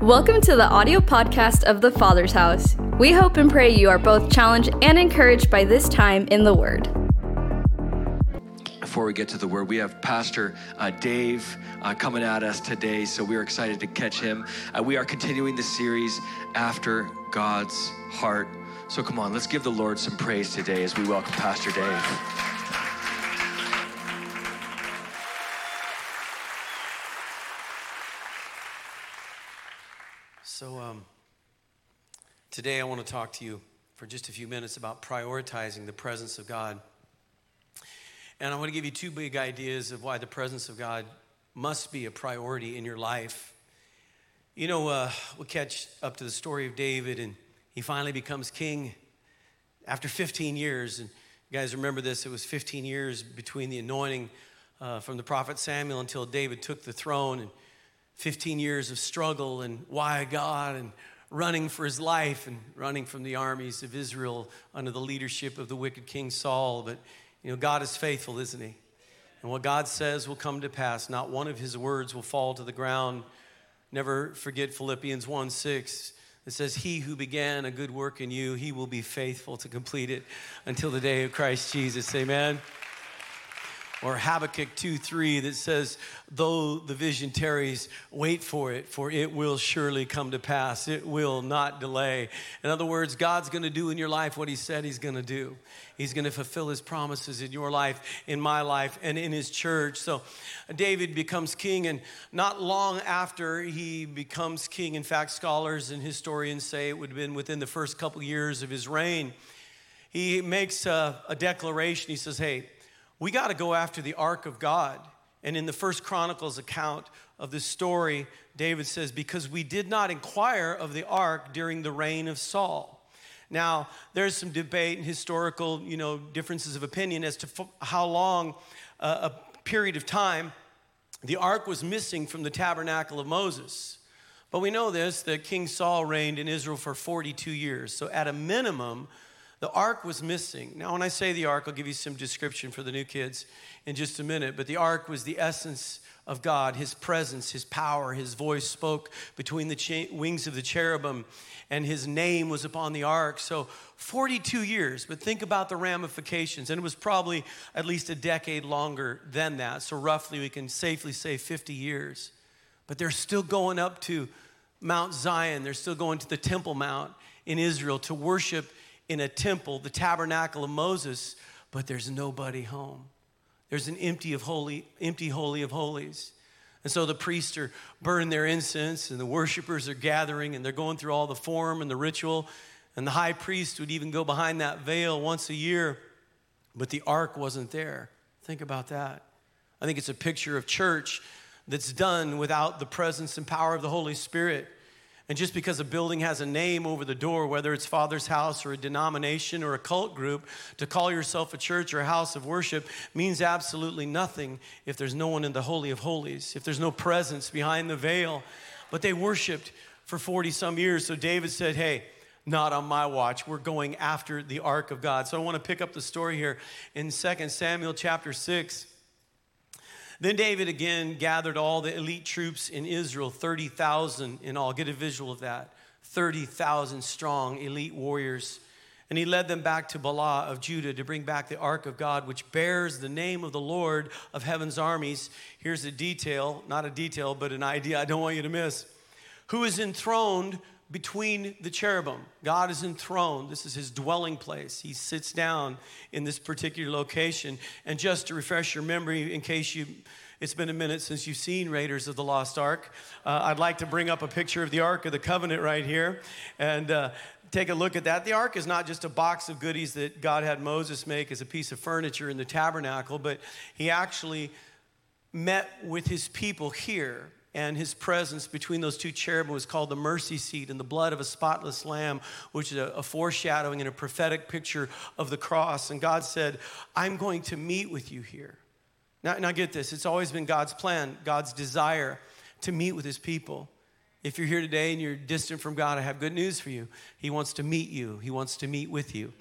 Welcome to the audio podcast of the Father's House. We hope and pray you are both challenged and encouraged by this time in the Word. Before we get to the Word, we have Pastor uh, Dave uh, coming at us today, so we are excited to catch him. Uh, we are continuing the series After God's Heart. So come on, let's give the Lord some praise today as we welcome Pastor Dave. So, um, today I want to talk to you for just a few minutes about prioritizing the presence of God. And I want to give you two big ideas of why the presence of God must be a priority in your life. You know, uh, we'll catch up to the story of David, and he finally becomes king after 15 years. And you guys remember this, it was 15 years between the anointing uh, from the prophet Samuel until David took the throne. And 15 years of struggle and why God and running for his life and running from the armies of Israel under the leadership of the wicked King Saul. But, you know, God is faithful, isn't he? And what God says will come to pass. Not one of his words will fall to the ground. Never forget Philippians 1 6. It says, He who began a good work in you, he will be faithful to complete it until the day of Christ Jesus. Amen or Habakkuk 2 3 that says, Though the vision tarries, wait for it, for it will surely come to pass. It will not delay. In other words, God's gonna do in your life what He said He's gonna do. He's gonna fulfill His promises in your life, in my life, and in His church. So David becomes king, and not long after he becomes king, in fact, scholars and historians say it would have been within the first couple years of his reign. He makes a, a declaration. He says, Hey, we got to go after the ark of God. And in the first Chronicles account of this story, David says, Because we did not inquire of the ark during the reign of Saul. Now, there's some debate and historical, you know, differences of opinion as to f- how long uh, a period of time the ark was missing from the tabernacle of Moses. But we know this that King Saul reigned in Israel for 42 years. So, at a minimum, the ark was missing. Now, when I say the ark, I'll give you some description for the new kids in just a minute. But the ark was the essence of God, His presence, His power, His voice spoke between the cha- wings of the cherubim, and His name was upon the ark. So, 42 years, but think about the ramifications. And it was probably at least a decade longer than that. So, roughly, we can safely say 50 years. But they're still going up to Mount Zion, they're still going to the Temple Mount in Israel to worship in a temple, the tabernacle of Moses, but there's nobody home. There's an empty of holy, empty holy of holies. And so the priests are burning their incense, and the worshipers are gathering, and they're going through all the form and the ritual. And the high priest would even go behind that veil once a year, but the ark wasn't there. Think about that. I think it's a picture of church that's done without the presence and power of the Holy Spirit. And just because a building has a name over the door, whether it's Father's house or a denomination or a cult group, to call yourself a church or a house of worship means absolutely nothing if there's no one in the Holy of Holies, if there's no presence behind the veil. But they worshiped for 40 some years. So David said, Hey, not on my watch. We're going after the ark of God. So I want to pick up the story here in 2 Samuel chapter 6. Then David again gathered all the elite troops in Israel, 30,000 in all. Get a visual of that 30,000 strong elite warriors. And he led them back to Baalah of Judah to bring back the ark of God, which bears the name of the Lord of heaven's armies. Here's a detail, not a detail, but an idea I don't want you to miss. Who is enthroned between the cherubim. God is enthroned. This is his dwelling place. He sits down in this particular location. And just to refresh your memory, in case you it's been a minute since you've seen Raiders of the Lost Ark. Uh, I'd like to bring up a picture of the Ark of the Covenant right here and uh, take a look at that. The Ark is not just a box of goodies that God had Moses make as a piece of furniture in the tabernacle, but he actually met with his people here and his presence between those two cherubim was called the mercy seat and the blood of a spotless lamb, which is a, a, foreshadowing and a prophetic picture of the cross. And God said, I'm going to meet with you here. Now, now get this it's always been God's plan, God's desire to meet with his people. If you're here today and you're distant from God, I have good news for you. He wants to meet you, He wants to meet with you.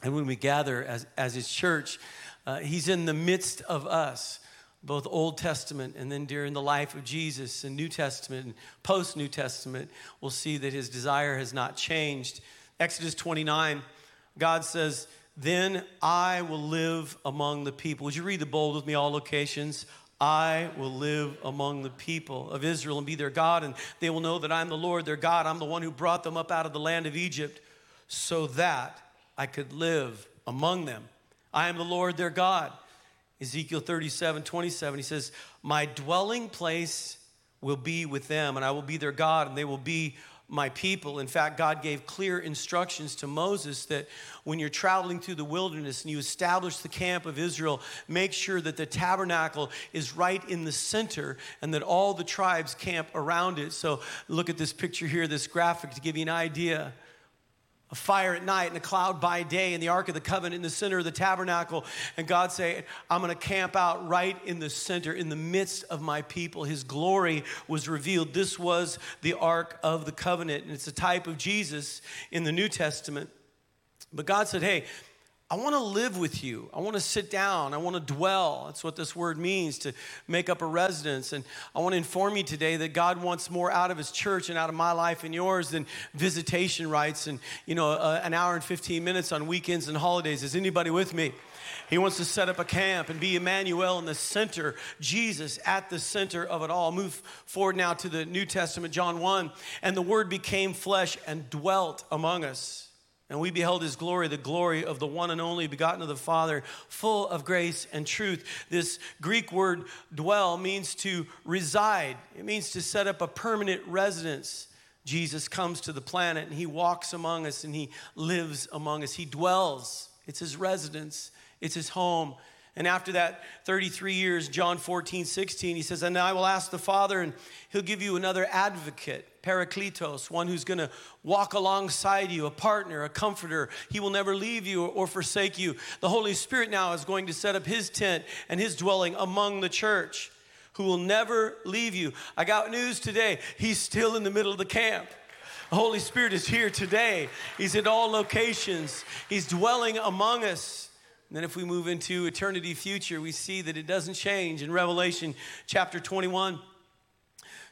And when we gather as, as His church, uh, He's in the midst of us. Both Old Testament and then during the life of Jesus and New Testament and post New Testament, we'll see that his desire has not changed. Exodus 29, God says, Then I will live among the people. Would you read the bold with me, all locations? I will live among the people of Israel and be their God, and they will know that I'm the Lord their God. I'm the one who brought them up out of the land of Egypt so that I could live among them. I am the Lord their God. Ezekiel 37 27, he says, My dwelling place will be with them, and I will be their God, and they will be my people. In fact, God gave clear instructions to Moses that when you're traveling through the wilderness and you establish the camp of Israel, make sure that the tabernacle is right in the center and that all the tribes camp around it. So look at this picture here, this graphic to give you an idea a fire at night and a cloud by day and the ark of the covenant in the center of the tabernacle. And god say i'm going to camp out right in the center in the midst of my people. His glory was revealed. This was the ark of the covenant. And it's a type of jesus in the new testament. But god said hey I want to live with you. I want to sit down. I want to dwell. That's what this word means to make up a residence. And I want to inform you today that God wants more out of his church and out of my life and yours than visitation rights and, you know, uh, an hour and 15 minutes on weekends and holidays. Is anybody with me? He wants to set up a camp and be Emmanuel in the center, Jesus at the center of it all. Move forward now to the New Testament, John 1. And the word became flesh and dwelt among us. And we beheld his glory, the glory of the one and only begotten of the Father, full of grace and truth. This Greek word dwell means to reside, it means to set up a permanent residence. Jesus comes to the planet and he walks among us and he lives among us. He dwells, it's his residence, it's his home. And after that 33 years, John 14, 16, he says, And I will ask the Father, and he'll give you another advocate, Parakletos, one who's gonna walk alongside you, a partner, a comforter. He will never leave you or forsake you. The Holy Spirit now is going to set up his tent and his dwelling among the church, who will never leave you. I got news today. He's still in the middle of the camp. The Holy Spirit is here today. He's at all locations, He's dwelling among us. And then if we move into eternity future, we see that it doesn't change. In Revelation chapter 21,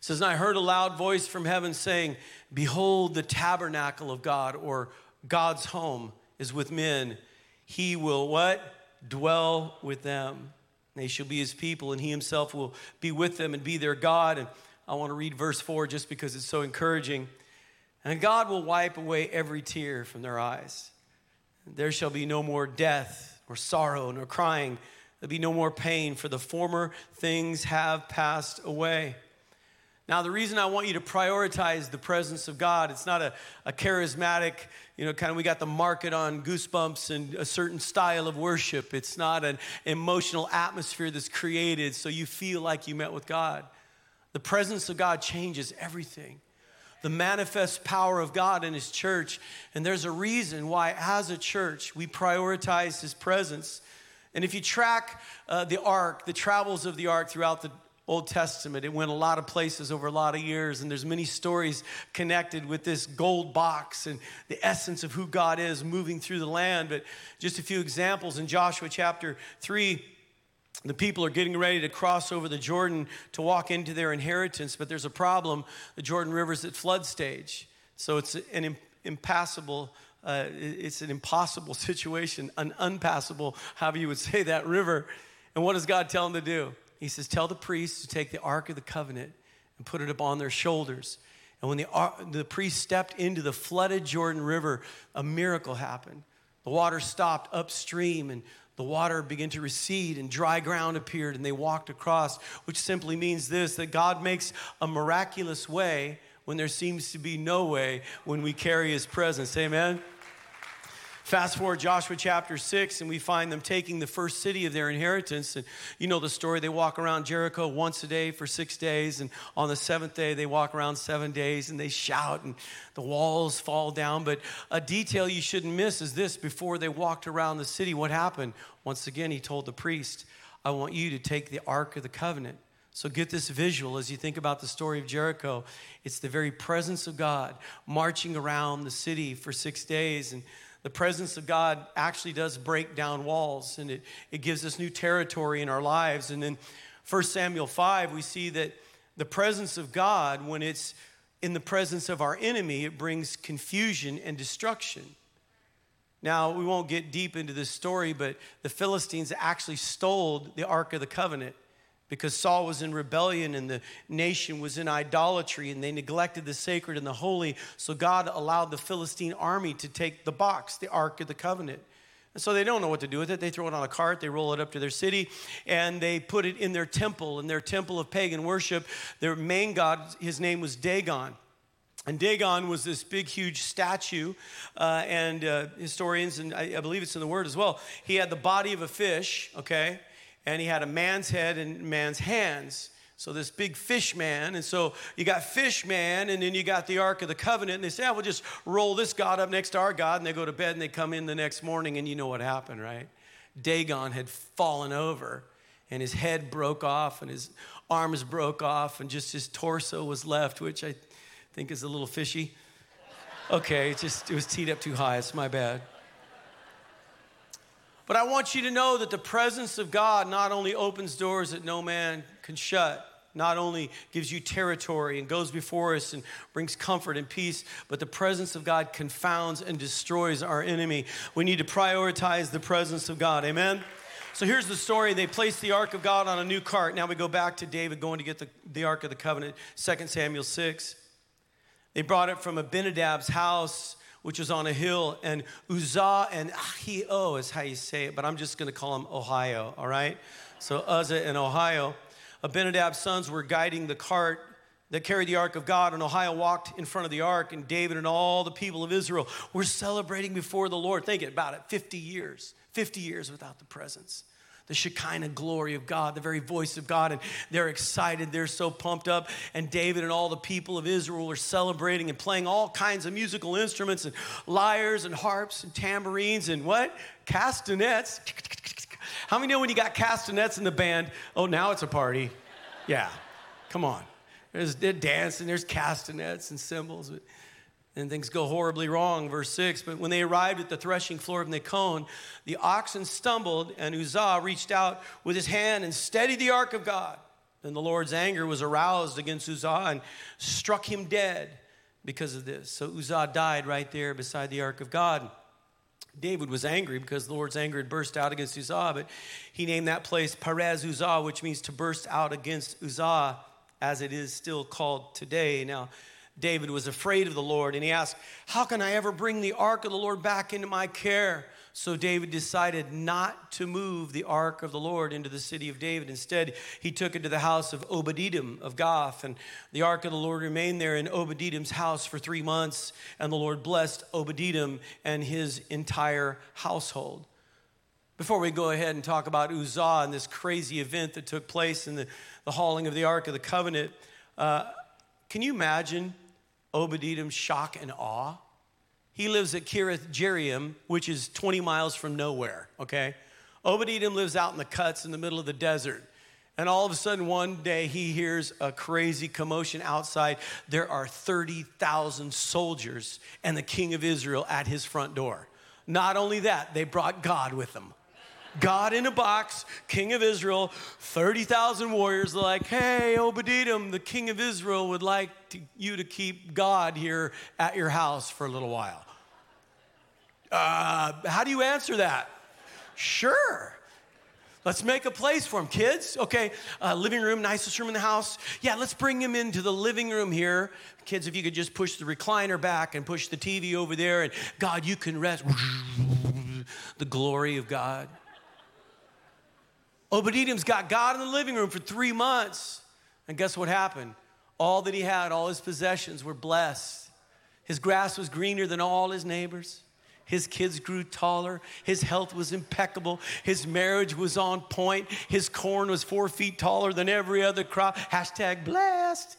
says, And I heard a loud voice from heaven saying, Behold, the tabernacle of God, or God's home, is with men. He will what? Dwell with them. They shall be his people, and he himself will be with them and be their God. And I want to read verse 4 just because it's so encouraging. And God will wipe away every tear from their eyes. There shall be no more death nor sorrow, nor crying. There'll be no more pain, for the former things have passed away. Now, the reason I want you to prioritize the presence of God, it's not a, a charismatic, you know, kind of we got the market on goosebumps and a certain style of worship. It's not an emotional atmosphere that's created so you feel like you met with God. The presence of God changes everything the manifest power of God in His church. And there's a reason why, as a church, we prioritize His presence. And if you track uh, the ark, the travels of the ark throughout the Old Testament, it went a lot of places over a lot of years, and there's many stories connected with this gold box and the essence of who God is moving through the land. But just a few examples in Joshua chapter 3 the people are getting ready to cross over the Jordan to walk into their inheritance, but there's a problem. The Jordan River's at flood stage. So it's an impassable, uh, it's an impossible situation, an unpassable, however you would say that river. And what does God tell them to do? He says, Tell the priests to take the Ark of the Covenant and put it upon their shoulders. And when the, the priest stepped into the flooded Jordan River, a miracle happened. The water stopped upstream and the water began to recede and dry ground appeared and they walked across, which simply means this that God makes a miraculous way when there seems to be no way when we carry his presence. Amen. Fast forward Joshua chapter 6, and we find them taking the first city of their inheritance. And you know the story. They walk around Jericho once a day for six days. And on the seventh day, they walk around seven days and they shout, and the walls fall down. But a detail you shouldn't miss is this before they walked around the city, what happened? Once again, he told the priest, I want you to take the Ark of the Covenant. So get this visual as you think about the story of Jericho. It's the very presence of God marching around the city for six days. And the presence of God actually does break down walls and it, it gives us new territory in our lives. And then 1 Samuel 5, we see that the presence of God, when it's in the presence of our enemy, it brings confusion and destruction. Now, we won't get deep into this story, but the Philistines actually stole the Ark of the Covenant because Saul was in rebellion and the nation was in idolatry and they neglected the sacred and the holy. So God allowed the Philistine army to take the box, the Ark of the Covenant. And so they don't know what to do with it. They throw it on a cart, they roll it up to their city, and they put it in their temple, in their temple of pagan worship. Their main god, his name was Dagon. And Dagon was this big, huge statue, uh, and uh, historians, and I, I believe it's in the word as well, he had the body of a fish, okay? And he had a man's head and man's hands. So this big fish man, and so you got fish man, and then you got the Ark of the Covenant, and they say, oh, we'll just roll this God up next to our God, and they go to bed and they come in the next morning, and you know what happened, right? Dagon had fallen over, and his head broke off, and his arms broke off, and just his torso was left, which I think is a little fishy. Okay, it just it was teed up too high. It's my bad. But I want you to know that the presence of God not only opens doors that no man can shut, not only gives you territory and goes before us and brings comfort and peace, but the presence of God confounds and destroys our enemy. We need to prioritize the presence of God. Amen? So here's the story. They placed the Ark of God on a new cart. Now we go back to David going to get the, the Ark of the Covenant, 2 Samuel 6. They brought it from Abinadab's house, which was on a hill, and Uzzah and Ahio is how you say it, but I'm just to call them Ohio, all right? So Uzzah and Ohio. Abinadab's sons were guiding the cart that carried the ark of God, and Ohio walked in front of the ark, and David and all the people of Israel were celebrating before the Lord. Think about it 50 years, 50 years without the presence the Shekinah glory of God, the very voice of God. And they're excited. They're so pumped up. And David and all the people of Israel are celebrating and playing all kinds of musical instruments and lyres and harps and tambourines and what? Castanets. How many know when you got castanets in the band? Oh, now it's a party. Yeah, come on. There's dance and there's castanets and cymbals and things go horribly wrong. Verse 6 But when they arrived at the threshing floor of Nacon, the oxen stumbled, and Uzzah reached out with his hand and steadied the ark of God. Then the Lord's anger was aroused against Uzzah and struck him dead because of this. So Uzzah died right there beside the ark of God. David was angry because the Lord's anger had burst out against Uzzah, but he named that place Perez Uzzah, which means to burst out against Uzzah, as it is still called today. Now, David was afraid of the Lord and he asked, How can I ever bring the ark of the Lord back into my care? So David decided not to move the ark of the Lord into the city of David. Instead, he took it to the house of Obed-Edom of Gath, and the ark of the Lord remained there in Obed-Edom's house for three months, and the Lord blessed Obed-Edom and his entire household. Before we go ahead and talk about Uzzah and this crazy event that took place in the, the hauling of the Ark of the Covenant, uh, can you imagine Edom's shock and awe? He lives at Kiriath Jearim, which is 20 miles from nowhere, okay? Edom lives out in the cuts in the middle of the desert. And all of a sudden, one day, he hears a crazy commotion outside. There are 30,000 soldiers and the king of Israel at his front door. Not only that, they brought God with them. God in a box, king of Israel, 30,000 warriors, like, hey, Obed-Edom, the king of Israel, would like to, you to keep God here at your house for a little while. Uh, how do you answer that? Sure. Let's make a place for him. Kids, okay, uh, living room, nicest room in the house. Yeah, let's bring him into the living room here. Kids, if you could just push the recliner back and push the TV over there, and God, you can rest. the glory of God. Obed-Edom's got God in the living room for three months. And guess what happened? All that he had, all his possessions were blessed. His grass was greener than all his neighbors. His kids grew taller. His health was impeccable. His marriage was on point. His corn was four feet taller than every other crop. Hashtag blessed.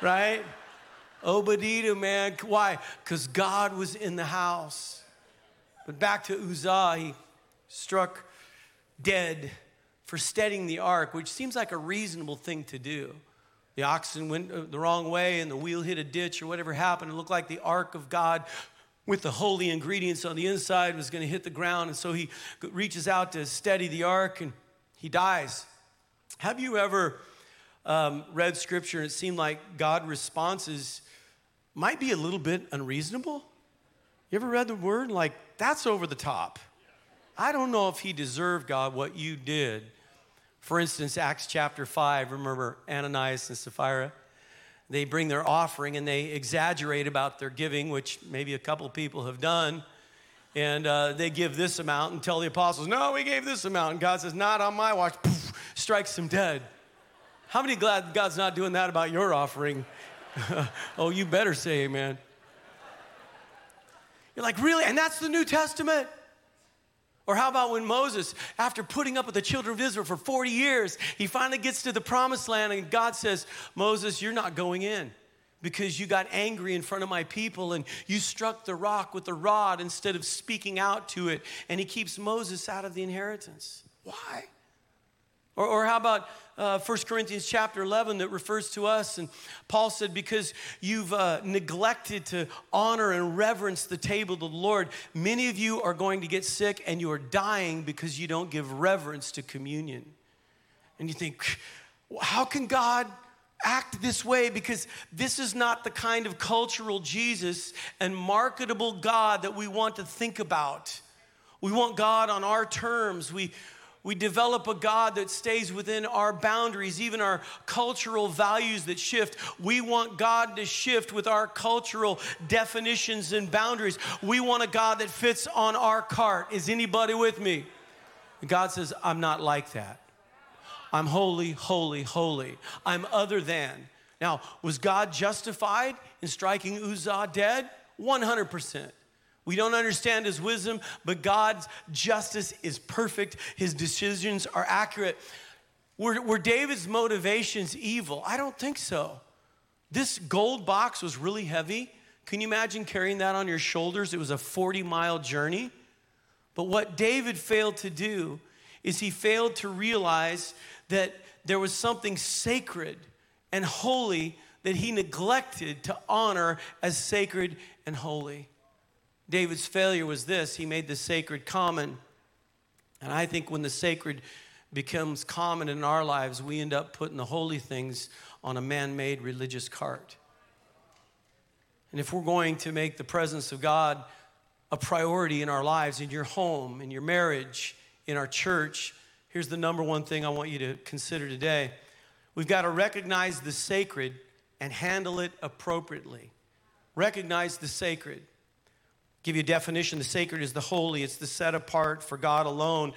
right? Obed-Edom, man. Why? Because God was in the house. But back to Uzzah, he struck dead for steadying the ark, which seems like a reasonable thing to do. The oxen went uh, the wrong way and the wheel hit a ditch or whatever happened. It looked like the ark of God with the holy ingredients on the inside was going to hit the ground. And so he reaches out to steady the ark and he dies. Have you ever um, read scripture and it seemed like God responses might be a little bit unreasonable? You ever read the word like that's over the top? I don't know if he deserved God what you did. For instance, Acts chapter 5, remember Ananias and Sapphira? They bring their offering and they exaggerate about their giving, which maybe a couple people have done. And uh, they give this amount and tell the apostles, No, we gave this amount. And God says, Not on my watch. Poof, strikes them dead. How many glad God's not doing that about your offering? oh, you better say amen. You're like, Really? And that's the New Testament? Or how about when Moses, after putting up with the children of Israel for 40 years, he finally gets to the promised land and God says, Moses, you're not going in because you got angry in front of my people and you struck the rock with the rod instead of speaking out to it. And he keeps Moses out of the inheritance. Why? Or, or how about uh, 1 Corinthians chapter 11 that refers to us? And Paul said, Because you've uh, neglected to honor and reverence the table of the Lord, many of you are going to get sick and you are dying because you don't give reverence to communion. And you think, how can God act this way because this is not the kind of cultural Jesus and marketable God that we want to think about. We want God on our terms. We, we develop a God that stays within our boundaries, even our cultural values that shift. We want God to shift with our cultural definitions and boundaries. We want a God that fits on our cart. Is anybody with me? God says, I'm not like that. I'm holy, holy, holy. I'm other than. Now, was God justified in striking Uzzah dead? 100%. We don't understand his wisdom, but God's justice is perfect. His decisions are accurate. Were, were David's motivations evil? I don't think so. This gold box was really heavy. Can you imagine carrying that on your shoulders? It was a 40 mile journey. But what David failed to do is he failed to realize that there was something sacred and holy that he neglected to honor as sacred and holy. David's failure was this he made the sacred common. And I think when the sacred becomes common in our lives, we end up putting the holy things on a man made religious cart. And if we're going to make the presence of God a priority in our lives, in your home, in your marriage, in our church, here's the number one thing I want you to consider today. We've got to recognize the sacred and handle it appropriately. Recognize the sacred. Give you a definition the sacred is the holy, it's the set apart for God alone,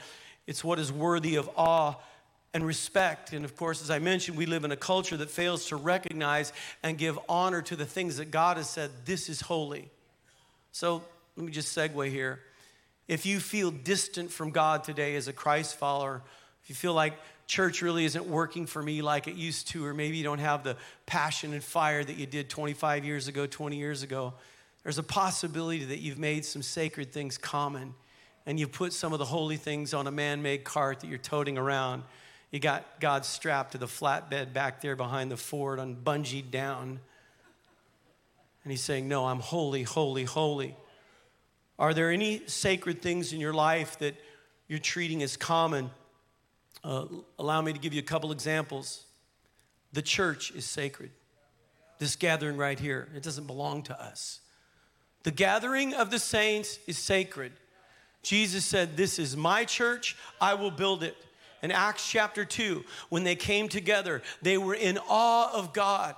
it's what is worthy of awe and respect. And of course, as I mentioned, we live in a culture that fails to recognize and give honor to the things that God has said, this is holy. So let me just segue here. If you feel distant from God today as a Christ follower, if you feel like church really isn't working for me like it used to, or maybe you don't have the passion and fire that you did 25 years ago, 20 years ago, there's a possibility that you've made some sacred things common and you've put some of the holy things on a man made cart that you're toting around. You got God strapped to the flatbed back there behind the Ford on bungeed down. And he's saying, No, I'm holy, holy, holy. Are there any sacred things in your life that you're treating as common? Uh, allow me to give you a couple examples. The church is sacred. This gathering right here, it doesn't belong to us. The gathering of the saints is sacred. Jesus said, This is my church, I will build it. In Acts chapter 2, when they came together, they were in awe of God.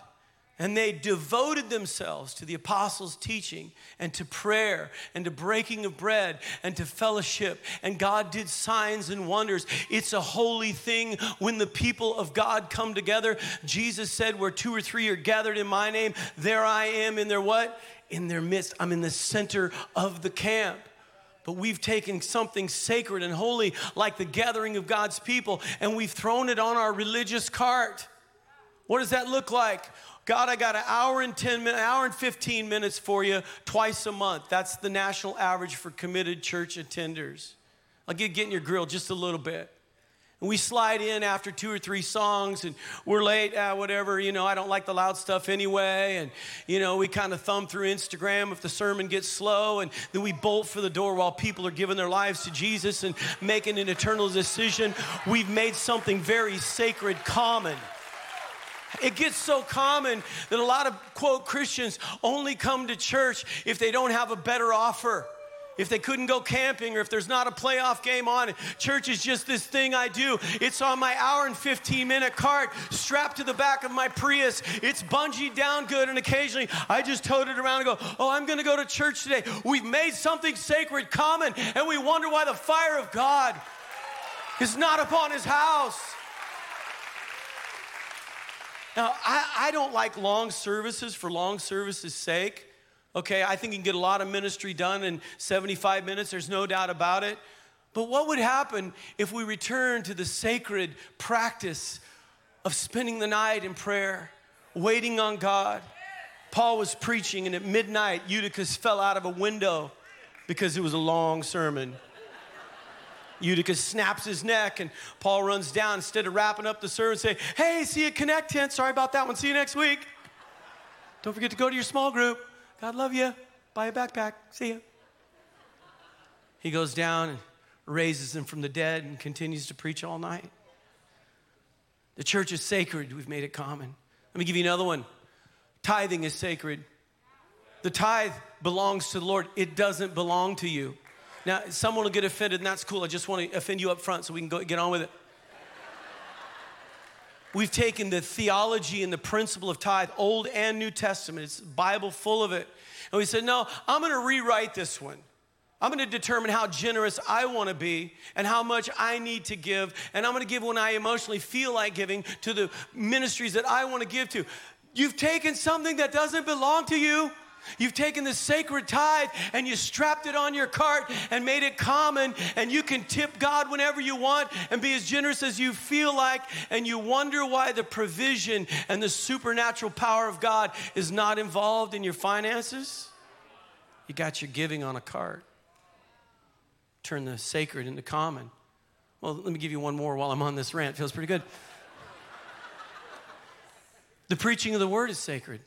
And they devoted themselves to the apostles' teaching and to prayer and to breaking of bread and to fellowship. And God did signs and wonders. It's a holy thing when the people of God come together. Jesus said, Where two or three are gathered in my name, there I am in their what? In their midst. I'm in the center of the camp. But we've taken something sacred and holy, like the gathering of God's people, and we've thrown it on our religious cart. What does that look like? God, I got an hour and 10 minutes, hour and 15 minutes for you twice a month. That's the national average for committed church attenders. I'll get, get in your grill just a little bit. And we slide in after two or three songs and we're late, ah, whatever, you know, I don't like the loud stuff anyway. And, you know, we kind of thumb through Instagram if the sermon gets slow. And then we bolt for the door while people are giving their lives to Jesus and making an eternal decision. We've made something very sacred common. It gets so common that a lot of, quote, Christians only come to church if they don't have a better offer if they couldn't go camping or if there's not a playoff game on. Church is just this thing I do. It's on my hour and 15 minute cart strapped to the back of my Prius. It's bungee down good, and occasionally I just tote it around and go, Oh, I'm going to go to church today. We've made something sacred common, and we wonder why the fire of God is not upon his house. Now, I, I don't like long services for long services' sake. Okay, I think you can get a lot of ministry done in 75 minutes, there's no doubt about it. But what would happen if we return to the sacred practice of spending the night in prayer, waiting on God? Paul was preaching, and at midnight, Eutychus fell out of a window because it was a long sermon. Eutychus snaps his neck, and Paul runs down instead of wrapping up the sermon, say, "Hey, see you Connect tent. Sorry about that one. See you next week. Don't forget to go to your small group." God love you. Buy a backpack. See ya. He goes down and raises him from the dead and continues to preach all night. The church is sacred. We've made it common. Let me give you another one. Tithing is sacred. The tithe belongs to the Lord. It doesn't belong to you. Now, someone will get offended, and that's cool. I just want to offend you up front so we can go, get on with it. We've taken the theology and the principle of tithe, Old and New Testament, it's Bible full of it. And we said, no, I'm gonna rewrite this one. I'm gonna determine how generous I wanna be and how much I need to give. And I'm gonna give when I emotionally feel like giving to the ministries that I wanna give to. You've taken something that doesn't belong to you You've taken the sacred tithe and you strapped it on your cart and made it common, and you can tip God whenever you want and be as generous as you feel like, and you wonder why the provision and the supernatural power of God is not involved in your finances. You got your giving on a cart. Turn the sacred into common. Well, let me give you one more while I'm on this rant. Feels pretty good. The preaching of the word is sacred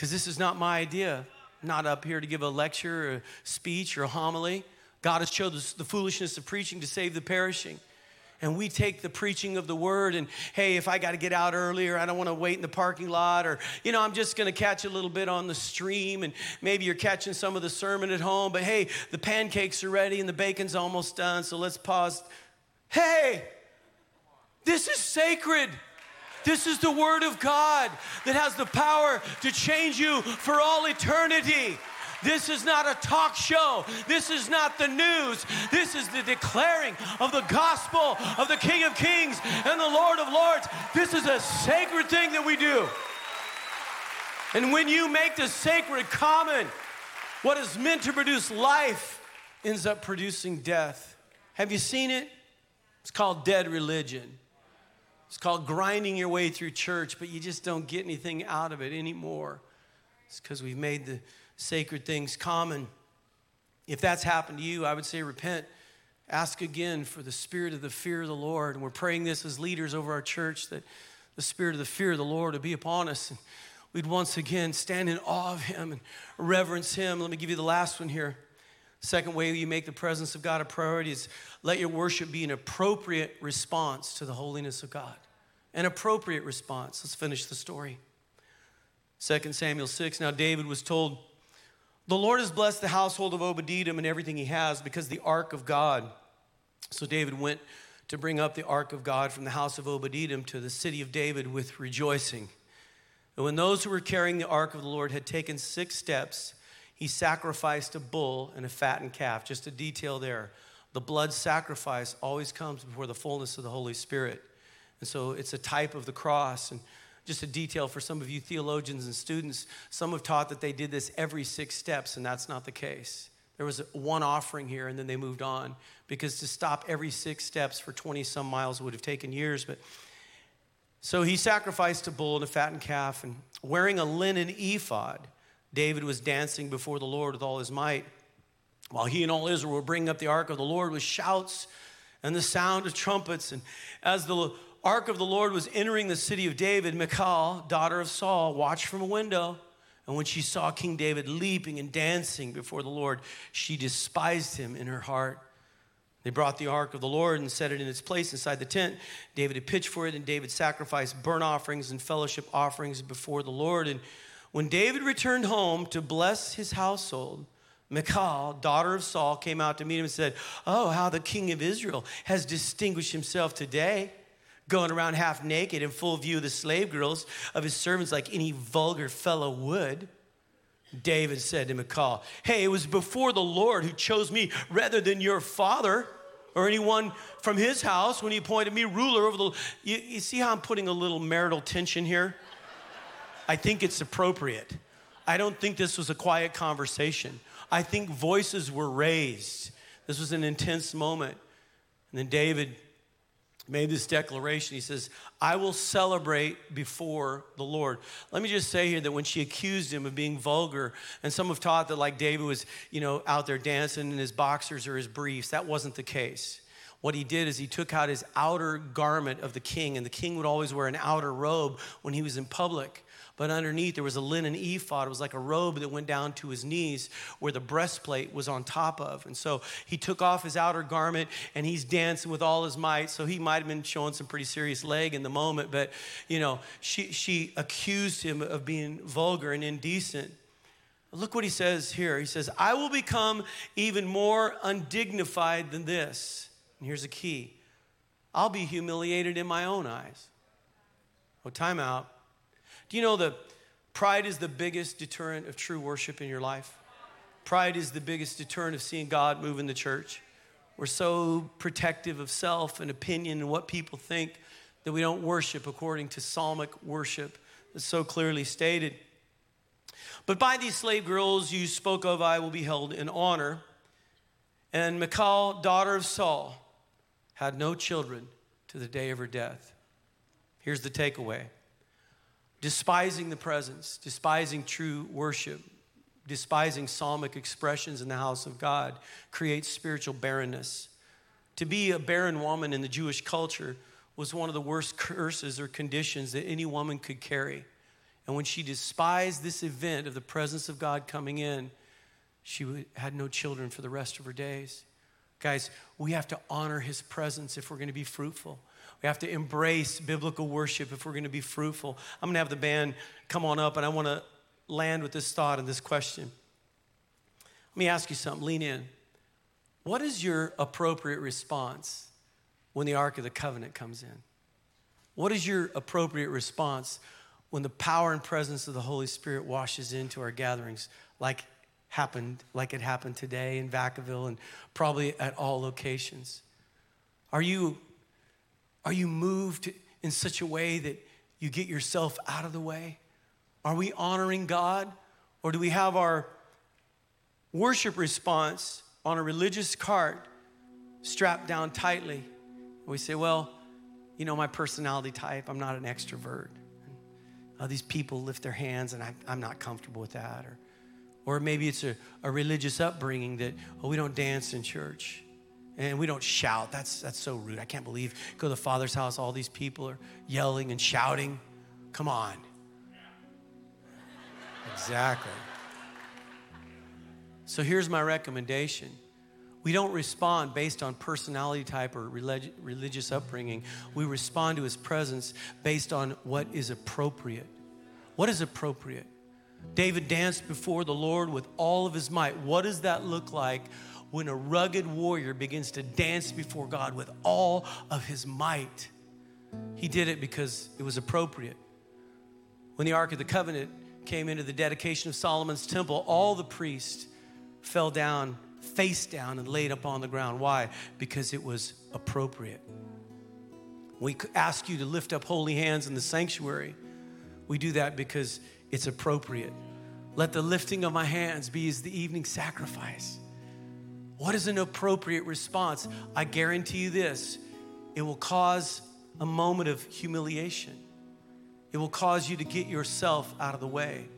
because this is not my idea. I'm not up here to give a lecture or a speech or a homily. God has chosen the foolishness of preaching to save the perishing. And we take the preaching of the word, and hey, if I got to get out earlier, I don't want to wait in the parking lot, or, you know, I'm just going to catch a little bit on the stream, and maybe you're catching some of the sermon at home, but hey, the pancakes are ready and the bacon's almost done, so let's pause. Hey, this is sacred. This is the Word of God that has the power to change you for all eternity. This is not a talk show. This is not the news. This is the declaring of the gospel of the King of Kings and the Lord of Lords. This is a sacred thing that we do. And when you make the sacred common, what is meant to produce life ends up producing death. Have you seen it? It's called dead religion. It's called grinding your way through church, but you just don't get anything out of it anymore. It's because we've made the sacred things common. If that's happened to you, I would say repent. Ask again for the spirit of the fear of the Lord. And we're praying this as leaders over our church that the spirit of the fear of the Lord would be upon us. And we'd once again stand in awe of Him and reverence Him. Let me give you the last one here. Second way you make the presence of God a priority is let your worship be an appropriate response to the holiness of God. An appropriate response. Let's finish the story. 2 Samuel 6. Now David was told, The Lord has blessed the household of Obed-Edom and everything he has because the ark of God. So David went to bring up the ark of God from the house of Obed-Edom to the city of David with rejoicing. And when those who were carrying the ark of the Lord had taken six steps, he sacrificed a bull and a fattened calf. Just a detail there. The blood sacrifice always comes before the fullness of the Holy Spirit. And so it's a type of the cross. And just a detail for some of you theologians and students, some have taught that they did this every six steps, and that's not the case. There was one offering here, and then they moved on because to stop every six steps for 20 some miles would have taken years. But so he sacrificed a bull and a fattened calf, and wearing a linen ephod David was dancing before the Lord with all his might. While he and all Israel were bringing up the ark of the Lord with shouts and the sound of trumpets. And as the ark of the Lord was entering the city of David, Michal, daughter of Saul, watched from a window. And when she saw King David leaping and dancing before the Lord, she despised him in her heart. They brought the ark of the Lord and set it in its place inside the tent. David had pitched for it, and David sacrificed burnt offerings and fellowship offerings before the Lord. And when David returned home to bless his household, Michal, daughter of Saul, came out to meet him and said, Oh, how the king of Israel has distinguished himself today, going around half naked in full view of the slave girls of his servants like any vulgar fellow would. David said to Michal, Hey, it was before the Lord who chose me rather than your father or anyone from his house when he appointed me ruler over the. You, you see how I'm putting a little marital tension here? I think it's appropriate. I don't think this was a quiet conversation. I think voices were raised. This was an intense moment. And then David made this declaration. He says, I will celebrate before the Lord. Let me just say here that when she accused him of being vulgar, and some have taught that like David was, you know, out there dancing in his boxers or his briefs, that wasn't the case. What he did is he took out his outer garment of the king, and the king would always wear an outer robe when he was in public but underneath there was a linen ephod. It was like a robe that went down to his knees where the breastplate was on top of. And so he took off his outer garment and he's dancing with all his might. So he might have been showing some pretty serious leg in the moment, but you know, she, she accused him of being vulgar and indecent. Look what he says here. He says, I will become even more undignified than this. And here's a key I'll be humiliated in my own eyes. Oh, time out. Do you know that pride is the biggest deterrent of true worship in your life? Pride is the biggest deterrent of seeing God move in the church. We're so protective of self and opinion and what people think that we don't worship according to psalmic worship that's so clearly stated. But by these slave girls you spoke of, I will be held in honor. And Michal, daughter of Saul, had no children to the day of her death. Here's the takeaway despising the presence, despising true worship, despising psalmic expressions in the house of God creates spiritual barrenness. To be a barren woman in the Jewish culture was one of the worst curses or conditions that any woman could carry. And when she despised this event of the presence of God coming in, she had no children for the rest of her days. Guys, we have to honor his presence if we're going to be fruitful. We have to embrace biblical worship if we're going to be fruitful. I'm going to have the band come on up, and I want to land with this thought and this question. Let me ask you something. Lean in. What is your appropriate response when the Ark of the Covenant comes in? What is your appropriate response when the power and presence of the Holy Spirit washes into our gatherings like happened like it happened today in Vacaville and probably at all locations? Are you are you moved in such a way that you get yourself out of the way? Are we honoring God? Or do we have our worship response on a religious cart strapped down tightly? We say, well, you know, my personality type, I'm not an extrovert. Uh, these people lift their hands and I, am not comfortable with that. Or, or maybe it's a, a religious upbringing that, oh, we don't dance in church and we don't shout. That's, that's so rude. I can't believe go to the Father's house, all these people are yelling and shouting. Come on. Exactly. So here's my recommendation. We don't respond based on personality type or relig- religious upbringing. We respond to his presence based on what is appropriate. What is appropriate? David danced before the Lord with all of his might. What does that look like when a rugged warrior begins to dance before God with all of his might. He did it because it was appropriate. When the Ark of the Covenant came into the dedication of Solomon's temple, all the priests fell down, face down, and laid upon the ground. Why? Because it was appropriate. We ask you to lift up holy hands in the sanctuary. We do that because it's appropriate. Let the lifting of my hands be as the evening sacrifice. What is an appropriate response? I guarantee you this it will cause a moment of humiliation, it will cause you to get yourself out of the way.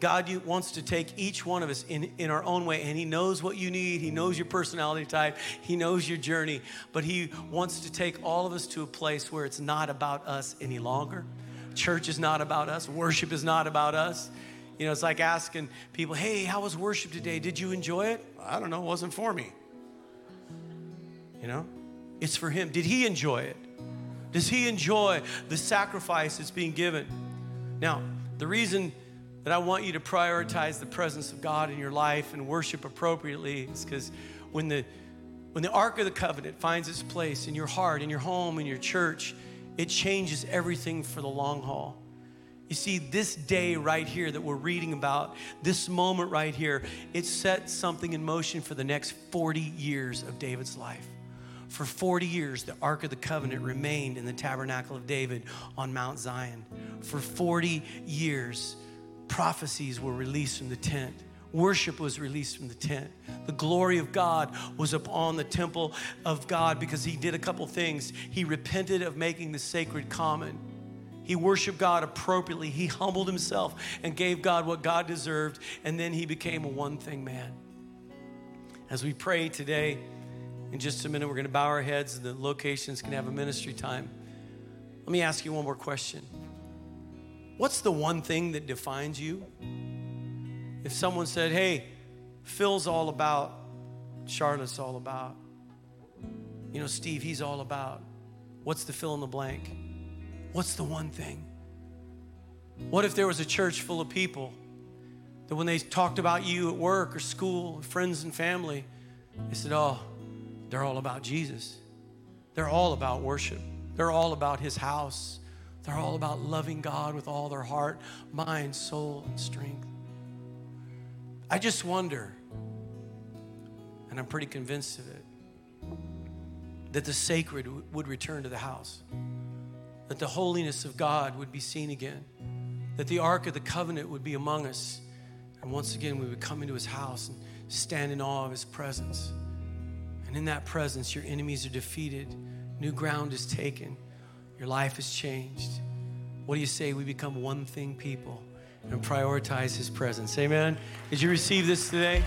God wants to take each one of us in, in our own way, and He knows what you need. He knows your personality type. He knows your journey. But He wants to take all of us to a place where it's not about us any longer. Church is not about us, worship is not about us. You know, it's like asking people, hey, how was worship today? Did you enjoy it? I don't know, it wasn't for me. You know, it's for Him. Did He enjoy it? Does He enjoy the sacrifice that's being given? Now, the reason that I want you to prioritize the presence of God in your life and worship appropriately is because when the when the Ark of the Covenant finds its place in your heart, in your home, in your church, it changes everything for the long haul. You see, this day right here that we're reading about, this moment right here, it set something in motion for the next 40 years of David's life. For 40 years, the Ark of the Covenant remained in the tabernacle of David on Mount Zion. For 40 years, prophecies were released from the tent. Worship was released from the tent. The glory of God was upon the temple of God because he did a couple things. He repented of making the sacred common. He worshiped God appropriately. He humbled himself and gave God what God deserved, and then he became a one thing man. As we pray today, in just a minute, we're going to bow our heads, the locations can have a ministry time. Let me ask you one more question What's the one thing that defines you? If someone said, hey, Phil's all about, Charlotte's all about, you know, Steve, he's all about, what's the fill in the blank? What's the one thing? What if there was a church full of people that when they talked about you at work or school, friends and family, they said, oh, they're all about Jesus. They're all about worship. They're all about his house. They're all about loving God with all their heart, mind, soul, and strength. I just wonder, and I'm pretty convinced of it, that the sacred would return to the house, that the holiness of God would be seen again, that the Ark of the Covenant would be among us, and once again we would come into his house and stand in awe of his presence. And in that presence, your enemies are defeated, new ground is taken, your life is changed. What do you say? We become one thing people and prioritize his presence. Amen. Did you receive this today?